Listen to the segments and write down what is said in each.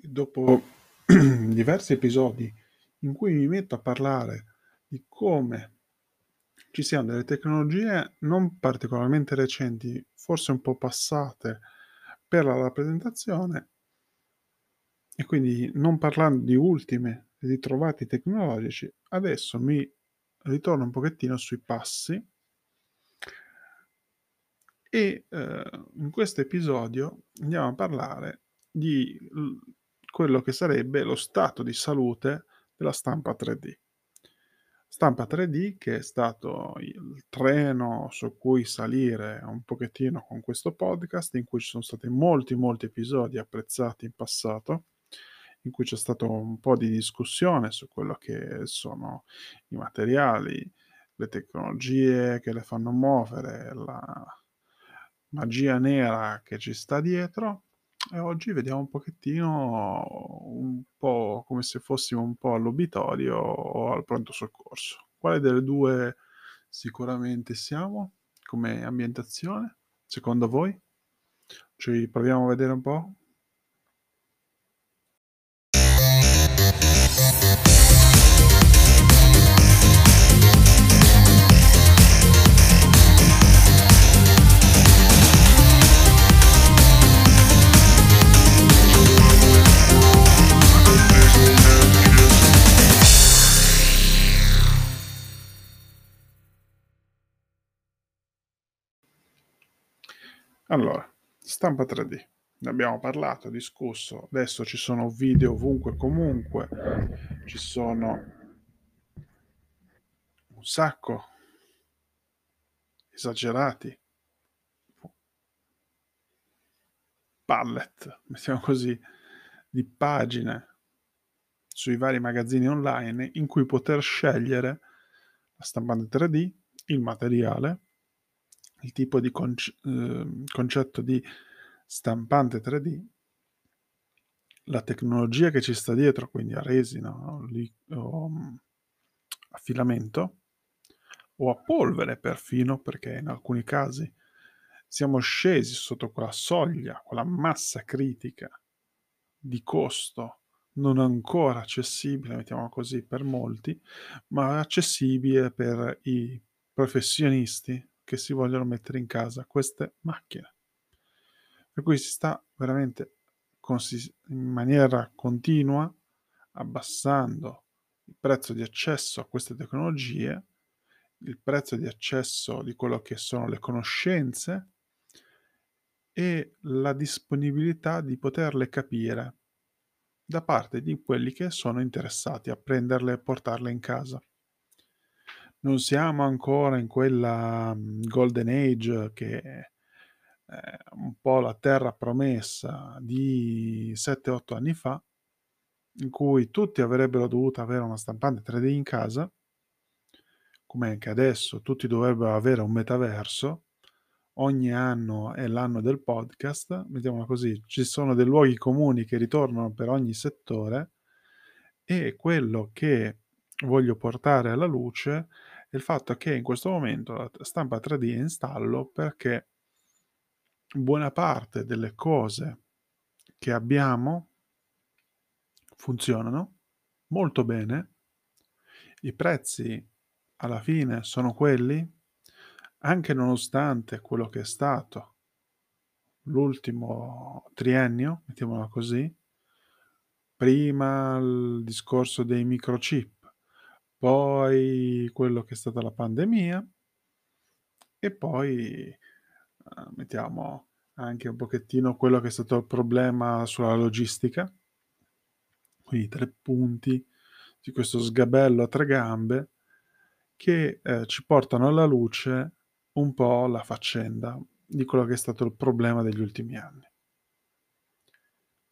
dopo diversi episodi in cui mi metto a parlare di come ci siano delle tecnologie non particolarmente recenti, forse un po' passate per la rappresentazione, e quindi non parlando di ultime ritrovati tecnologici, adesso mi ritorno un pochettino sui passi. E eh, in questo episodio andiamo a parlare di quello che sarebbe lo stato di salute della stampa 3D. Stampa 3D che è stato il treno su cui salire un pochettino con questo podcast, in cui ci sono stati molti, molti episodi apprezzati in passato, in cui c'è stato un po' di discussione su quello che sono i materiali, le tecnologie che le fanno muovere, la magia nera che ci sta dietro e oggi vediamo un pochettino un po' come se fossimo un po' all'obitorio o al pronto soccorso. Quale delle due sicuramente siamo come ambientazione? Secondo voi? Ci proviamo a vedere un po'? Allora, stampa 3D. Ne abbiamo parlato, discusso. Adesso ci sono video ovunque, comunque. Ci sono un sacco esagerati. Pallet, mettiamo così, di pagine sui vari magazzini online in cui poter scegliere la stampante 3D, il materiale il tipo di conce- eh, concetto di stampante 3D, la tecnologia che ci sta dietro, quindi a resina o, li- o um, a filamento o a polvere perfino, perché in alcuni casi siamo scesi sotto quella soglia, quella massa critica di costo non ancora accessibile, mettiamo così, per molti, ma accessibile per i professionisti che si vogliono mettere in casa queste macchine. Per cui si sta veramente in maniera continua abbassando il prezzo di accesso a queste tecnologie, il prezzo di accesso di quello che sono le conoscenze e la disponibilità di poterle capire da parte di quelli che sono interessati a prenderle e portarle in casa non siamo ancora in quella mm, golden age che è un po' la terra promessa di 7-8 anni fa, in cui tutti avrebbero dovuto avere una stampante 3D in casa, come anche adesso tutti dovrebbero avere un metaverso, ogni anno è l'anno del podcast, mettiamola così, ci sono dei luoghi comuni che ritornano per ogni settore e quello che voglio portare alla luce il fatto che in questo momento la stampa 3D è in stallo perché buona parte delle cose che abbiamo funzionano molto bene, i prezzi alla fine sono quelli, anche nonostante quello che è stato l'ultimo triennio, mettiamola così, prima il discorso dei microchip, poi quello che è stata la pandemia e poi eh, mettiamo anche un pochettino quello che è stato il problema sulla logistica, quindi tre punti di questo sgabello a tre gambe che eh, ci portano alla luce un po' la faccenda di quello che è stato il problema degli ultimi anni.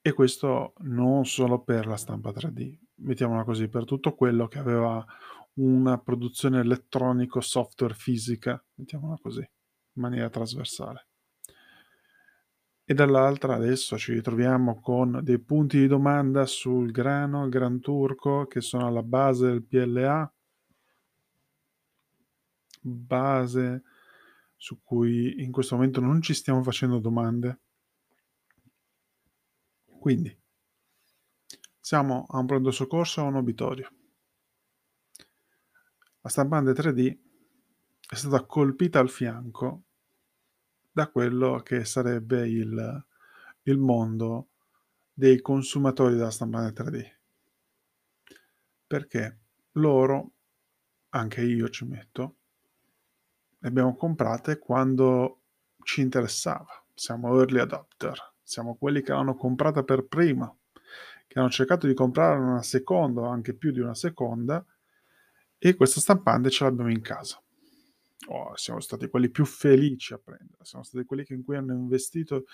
E questo non solo per la stampa 3D, mettiamola così, per tutto quello che aveva una produzione elettronico, software, fisica, mettiamola così, in maniera trasversale. E dall'altra adesso ci ritroviamo con dei punti di domanda sul grano, il Gran Turco, che sono alla base del PLA, base su cui in questo momento non ci stiamo facendo domande quindi, Siamo a un pronto soccorso a un obitorio. La stampante 3D è stata colpita al fianco da quello che sarebbe il, il mondo dei consumatori della stampante 3D. Perché loro, anche io ci metto, le abbiamo comprate quando ci interessava. Siamo early adopter, siamo quelli che l'hanno comprata per prima, che hanno cercato di comprare una seconda o anche più di una seconda e questa stampante ce l'abbiamo in casa. Oh, siamo stati quelli più felici a prendere, siamo stati quelli in cui hanno investito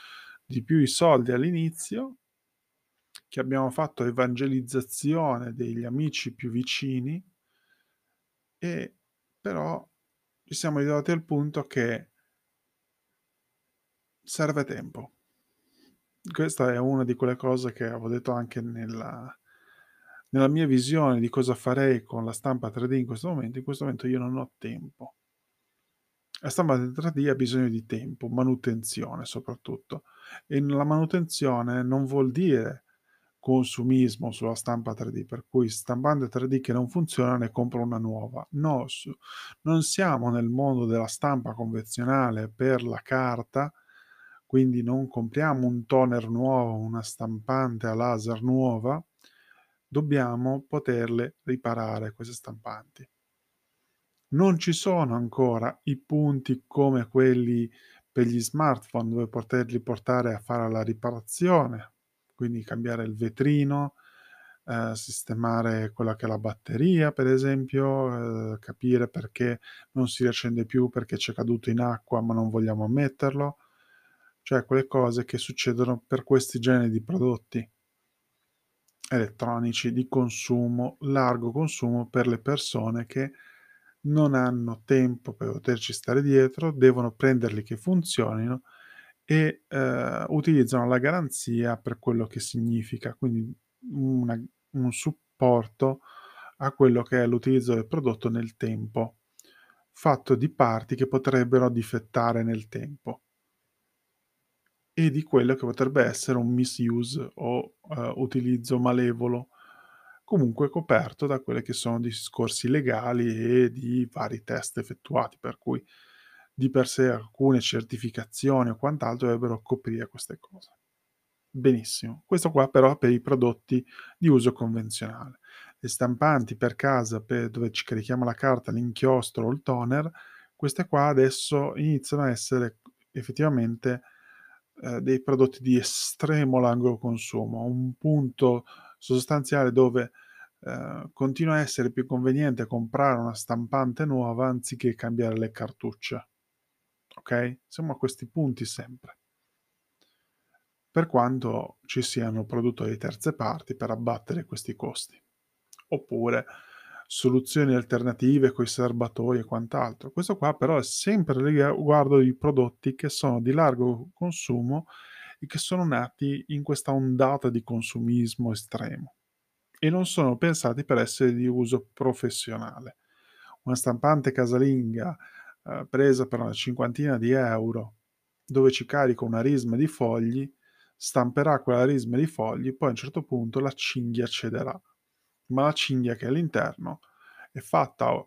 di più i soldi all'inizio, che abbiamo fatto evangelizzazione degli amici più vicini e però ci siamo arrivati al punto che serve tempo. Questa è una di quelle cose che avevo detto anche nella, nella mia visione di cosa farei con la stampa 3D in questo momento. In questo momento io non ho tempo. La stampa 3D ha bisogno di tempo, manutenzione soprattutto. E la manutenzione non vuol dire consumismo sulla stampa 3D, per cui stampante 3D che non funziona ne compro una nuova. No, non siamo nel mondo della stampa convenzionale per la carta, quindi non compriamo un toner nuovo, una stampante a laser nuova, dobbiamo poterle riparare queste stampanti. Non ci sono ancora i punti come quelli per gli smartphone dove poterli portare a fare la riparazione, quindi cambiare il vetrino, eh, sistemare quella che è la batteria, per esempio, eh, capire perché non si riaccende più perché c'è caduto in acqua ma non vogliamo metterlo, cioè quelle cose che succedono per questi generi di prodotti elettronici di consumo, largo consumo per le persone che non hanno tempo per poterci stare dietro, devono prenderli che funzionino e eh, utilizzano la garanzia per quello che significa, quindi una, un supporto a quello che è l'utilizzo del prodotto nel tempo, fatto di parti che potrebbero difettare nel tempo e di quello che potrebbe essere un misuse o uh, utilizzo malevolo, comunque coperto da quelli che sono discorsi legali e di vari test effettuati, per cui di per sé alcune certificazioni o quant'altro dovrebbero coprire queste cose. Benissimo, questo qua però per i prodotti di uso convenzionale. Le stampanti per casa per dove ci carichiamo la carta, l'inchiostro o il toner, queste qua adesso iniziano a essere effettivamente eh, dei prodotti di estremo largo consumo, un punto sostanziale dove eh, continua a essere più conveniente comprare una stampante nuova anziché cambiare le cartucce. Ok? Siamo a questi punti sempre. Per quanto ci siano produttori di terze parti per abbattere questi costi. Oppure soluzioni alternative con i serbatoi e quant'altro. Questo qua però è sempre riguardo i prodotti che sono di largo consumo e che sono nati in questa ondata di consumismo estremo e non sono pensati per essere di uso professionale. Una stampante casalinga eh, presa per una cinquantina di euro dove ci carico una risma di fogli, stamperà quella risma di fogli, poi a un certo punto la cinghia cederà ma la cinghia che è all'interno è fatta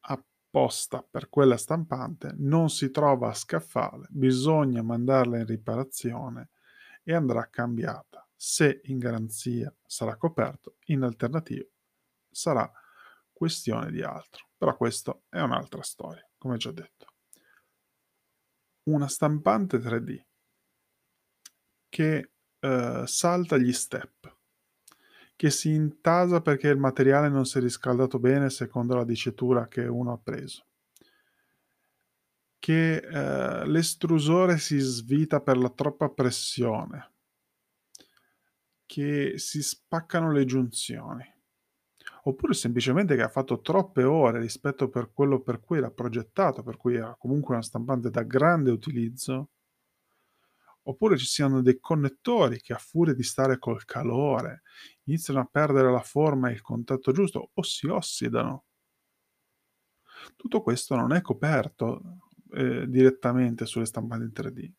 apposta per quella stampante, non si trova a scaffale, bisogna mandarla in riparazione e andrà cambiata. Se in garanzia sarà coperto, in alternativa sarà questione di altro. Però questo è un'altra storia, come già detto. Una stampante 3D che eh, salta gli step che si intasa perché il materiale non si è riscaldato bene secondo la dicitura che uno ha preso, che eh, l'estrusore si svita per la troppa pressione, che si spaccano le giunzioni, oppure semplicemente che ha fatto troppe ore rispetto per quello per cui era progettato, per cui era comunque una stampante da grande utilizzo, oppure ci siano dei connettori che a furia di stare col calore iniziano a perdere la forma e il contatto giusto o si ossidano. Tutto questo non è coperto eh, direttamente sulle stampanti 3D.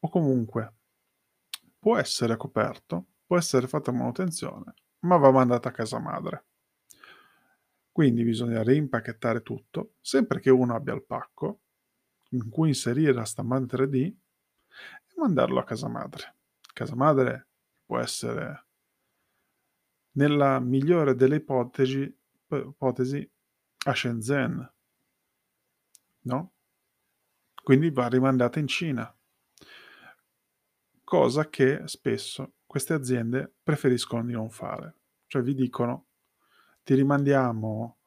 O comunque può essere coperto, può essere fatta manutenzione, ma va mandata a casa madre. Quindi bisogna reimpacchettare tutto, sempre che uno abbia il pacco in cui inserire la stampante 3D e mandarlo a casa madre. Casa madre può essere, nella migliore delle ipotesi, ipotesi a Shenzhen, no? Quindi va rimandata in Cina, cosa che spesso queste aziende preferiscono di non fare. Cioè vi dicono ti rimandiamo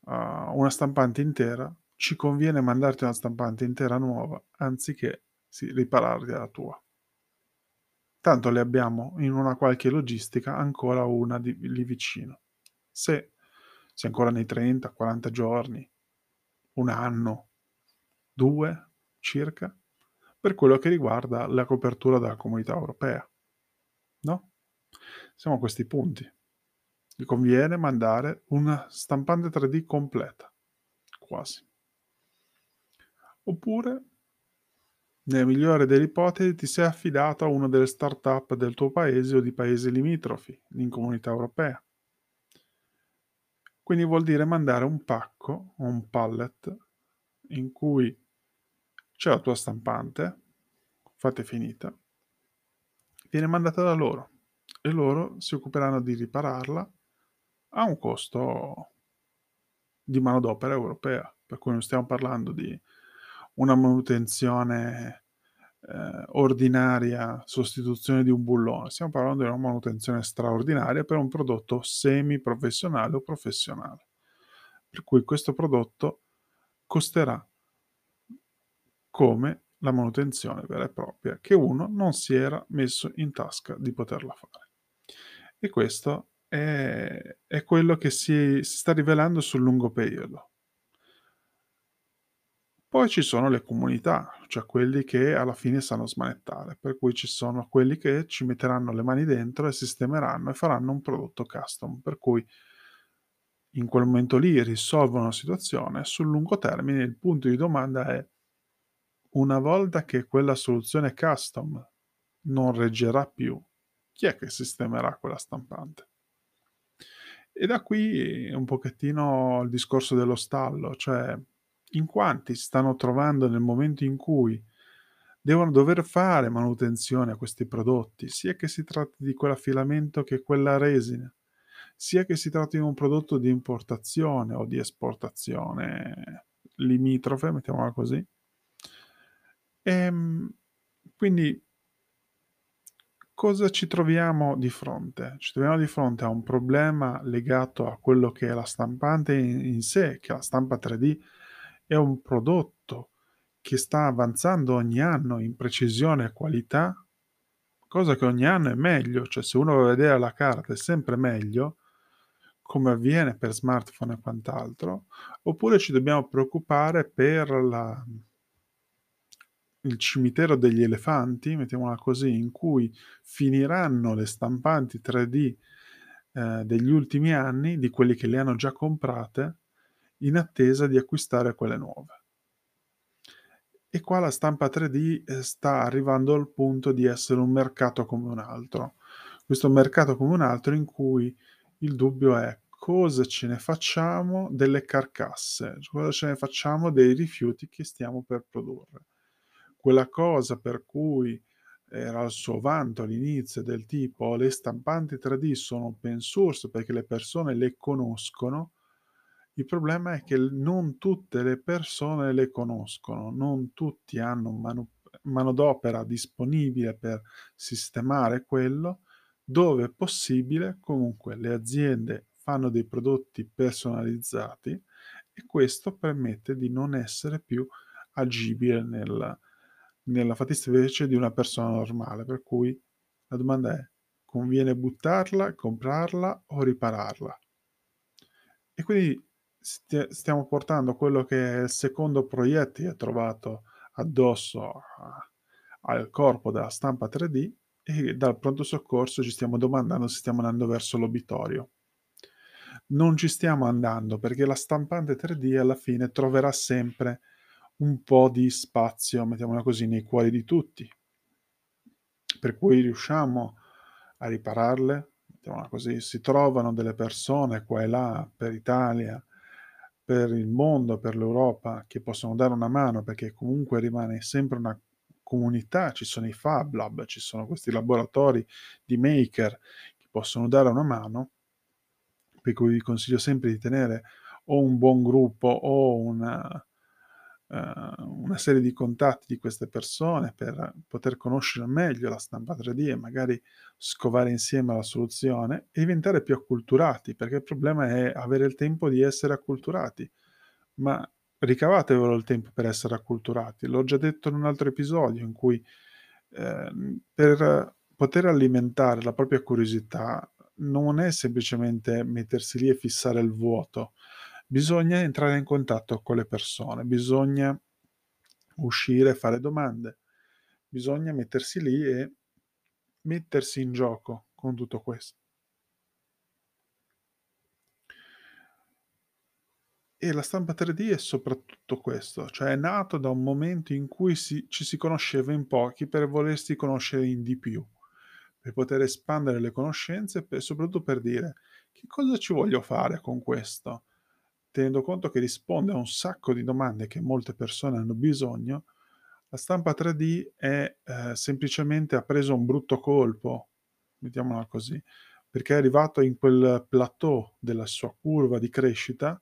uh, una stampante intera, ci conviene mandarti una stampante intera nuova anziché sì, ripararti la tua. Tanto le abbiamo in una qualche logistica ancora una di, lì vicino. Se, se ancora nei 30-40 giorni, un anno, due circa, per quello che riguarda la copertura della comunità europea. No? Siamo a questi punti. Gli conviene mandare una stampante 3D completa, quasi. Oppure, nella migliore delle ipotesi, ti sei affidato a una delle start-up del tuo paese o di paesi limitrofi in comunità europea. Quindi vuol dire mandare un pacco o un pallet in cui c'è la tua stampante, fatta e finita, viene mandata da loro e loro si occuperanno di ripararla a un costo di manodopera europea, per cui non stiamo parlando di una manutenzione eh, ordinaria, sostituzione di un bullone, stiamo parlando di una manutenzione straordinaria per un prodotto semi-professionale o professionale. Per cui questo prodotto costerà come la manutenzione vera e propria che uno non si era messo in tasca di poterla fare. E questo è, è quello che si, si sta rivelando sul lungo periodo. Poi ci sono le comunità, cioè quelli che alla fine sanno smanettare, per cui ci sono quelli che ci metteranno le mani dentro e sistemeranno e faranno un prodotto custom, per cui in quel momento lì risolvono la situazione. Sul lungo termine il punto di domanda è una volta che quella soluzione custom non reggerà più, chi è che sistemerà quella stampante? E da qui un pochettino il discorso dello stallo, cioè in quanti si stanno trovando nel momento in cui devono dover fare manutenzione a questi prodotti, sia che si tratti di quell'affilamento che quella resina, sia che si tratti di un prodotto di importazione o di esportazione limitrofe, mettiamola così. E, ehm, quindi cosa ci troviamo di fronte? Ci troviamo di fronte a un problema legato a quello che è la stampante in, sé, che la stampa 3D è un prodotto che sta avanzando ogni anno in precisione e qualità, cosa che ogni anno è meglio, cioè se uno va a vedere la carta è sempre meglio, come avviene per smartphone e quant'altro, oppure ci dobbiamo preoccupare per la, il cimitero degli elefanti, mettiamola così, in cui finiranno le stampanti 3D eh, degli ultimi anni, di quelli che le hanno già comprate, in attesa di acquistare quelle nuove. E qua la stampa 3D eh, sta arrivando al punto di essere un mercato come un altro. Questo mercato come un altro in cui il dubbio è cosa ce ne facciamo delle carcasse, cosa ce ne facciamo dei rifiuti che stiamo per produrre quella cosa per cui era al suo vanto all'inizio del tipo le stampanti 3D sono open source perché le persone le conoscono, il problema è che non tutte le persone le conoscono, non tutti hanno manu- manodopera disponibile per sistemare quello, dove è possibile comunque le aziende fanno dei prodotti personalizzati e questo permette di non essere più agibile nel, nella fattispecie di una persona normale, per cui la domanda è conviene buttarla, comprarla o ripararla? E quindi stiamo portando quello che è il secondo proiettile trovato addosso al corpo della stampa 3D e dal pronto soccorso ci stiamo domandando se stiamo andando verso l'obitorio. Non ci stiamo andando perché la stampante 3D alla fine troverà sempre un po' di spazio, mettiamola così, nei cuori di tutti. Per cui riusciamo a ripararle, mettiamola così, si trovano delle persone qua e là per Italia, per il mondo, per l'Europa, che possono dare una mano perché comunque rimane sempre una comunità, ci sono i Fab Lab, ci sono questi laboratori di maker che possono dare una mano, per cui vi consiglio sempre di tenere o un buon gruppo o una, una serie di contatti di queste persone per poter conoscere meglio la stampa 3D e magari scovare insieme la soluzione e diventare più acculturati, perché il problema è avere il tempo di essere acculturati. Ma ricavatevelo il tempo per essere acculturati. L'ho già detto in un altro episodio in cui eh, per poter alimentare la propria curiosità non è semplicemente mettersi lì e fissare il vuoto, bisogna entrare in contatto con le persone, bisogna uscire fare domande, bisogna mettersi lì e mettersi in gioco con tutto questo. E la stampa 3D è soprattutto questo, cioè è nato da un momento in cui si, ci si conosceva in pochi per volersi conoscere in di più, per poter espandere le conoscenze e soprattutto per dire che cosa ci voglio fare con questo tenendo conto che risponde a un sacco di domande che molte persone hanno bisogno, la stampa 3D è eh, semplicemente ha preso un brutto colpo, mettiamola così, perché è arrivato in quel plateau della sua curva di crescita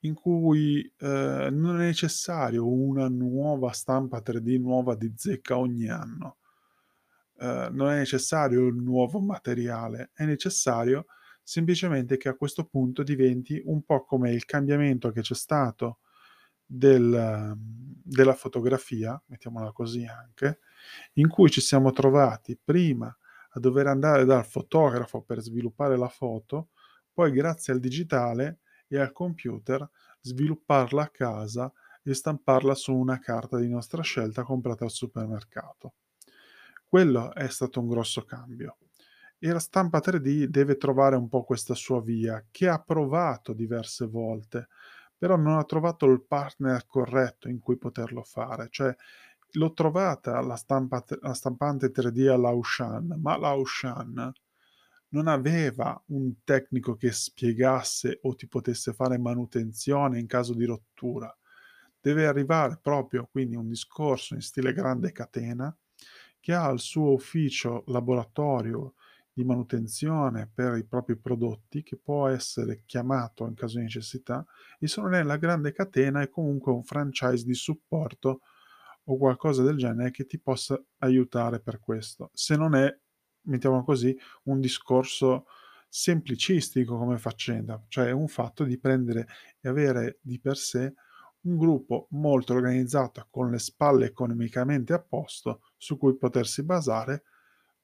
in cui eh, non è necessario una nuova stampa 3D nuova di zecca ogni anno. Eh, non è necessario un nuovo materiale, è necessario semplicemente che a questo punto diventi un po' come il cambiamento che c'è stato del, della fotografia, mettiamola così anche, in cui ci siamo trovati prima a dover andare dal fotografo per sviluppare la foto, poi grazie al digitale e al computer svilupparla a casa e stamparla su una carta di nostra scelta comprata al supermercato. Quello è stato un grosso cambio e la stampa 3D deve trovare un po' questa sua via, che ha provato diverse volte, però non ha trovato il partner corretto in cui poterlo fare. Cioè, l'ho trovata la, stampa, la stampante 3D all'Aushan, ma l'Aushan non aveva un tecnico che spiegasse o ti potesse fare manutenzione in caso di rottura. Deve arrivare proprio quindi un discorso in stile grande catena che ha il suo ufficio laboratorio di manutenzione per i propri prodotti che può essere chiamato in caso di necessità e se non è la grande catena è comunque un franchise di supporto o qualcosa del genere che ti possa aiutare per questo. Se non è, mettiamo così, un discorso semplicistico come faccenda, cioè un fatto di prendere e avere di per sé un gruppo molto organizzato con le spalle economicamente a posto su cui potersi basare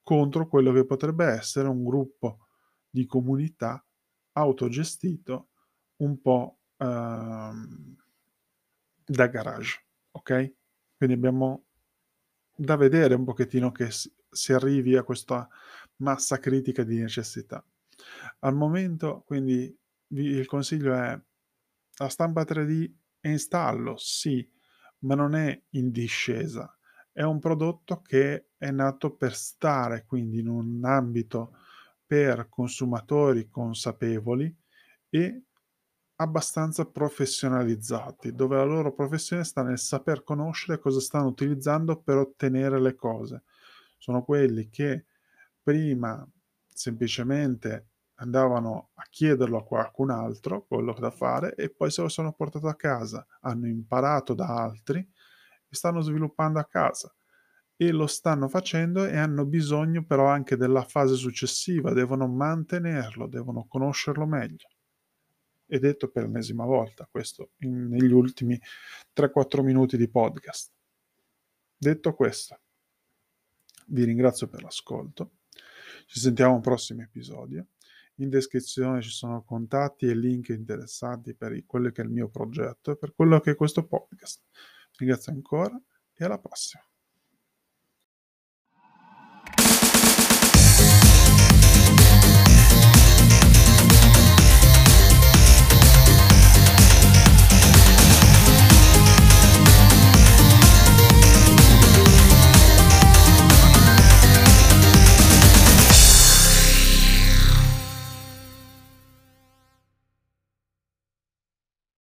contro quello che potrebbe essere un gruppo di comunità autogestito un po' ehm, da garage, ok? Quindi abbiamo da vedere un pochettino che si, si arrivi a questa massa critica di necessità. Al momento, quindi, il consiglio è la stampa 3D è in stallo, sì, ma non è in discesa è un prodotto che è nato per stare quindi in un ambito per consumatori consapevoli e abbastanza professionalizzati, dove la loro professione sta nel saper conoscere cosa stanno utilizzando per ottenere le cose. Sono quelli che prima semplicemente andavano a chiederlo a qualcun altro quello da fare e poi se lo sono portato a casa, hanno imparato da altri stanno sviluppando a casa e lo stanno facendo e hanno bisogno però anche della fase successiva, devono mantenerlo, devono conoscerlo meglio. E detto per l'ennesima volta questo in, negli ultimi 3-4 minuti di podcast. Detto questo, vi ringrazio per l'ascolto. Ci sentiamo a un prossimo episodio. In descrizione ci sono contatti e link interessanti per quello che è il mio progetto e per quello che è questo podcast. Ringrazio ancora e alla prossima.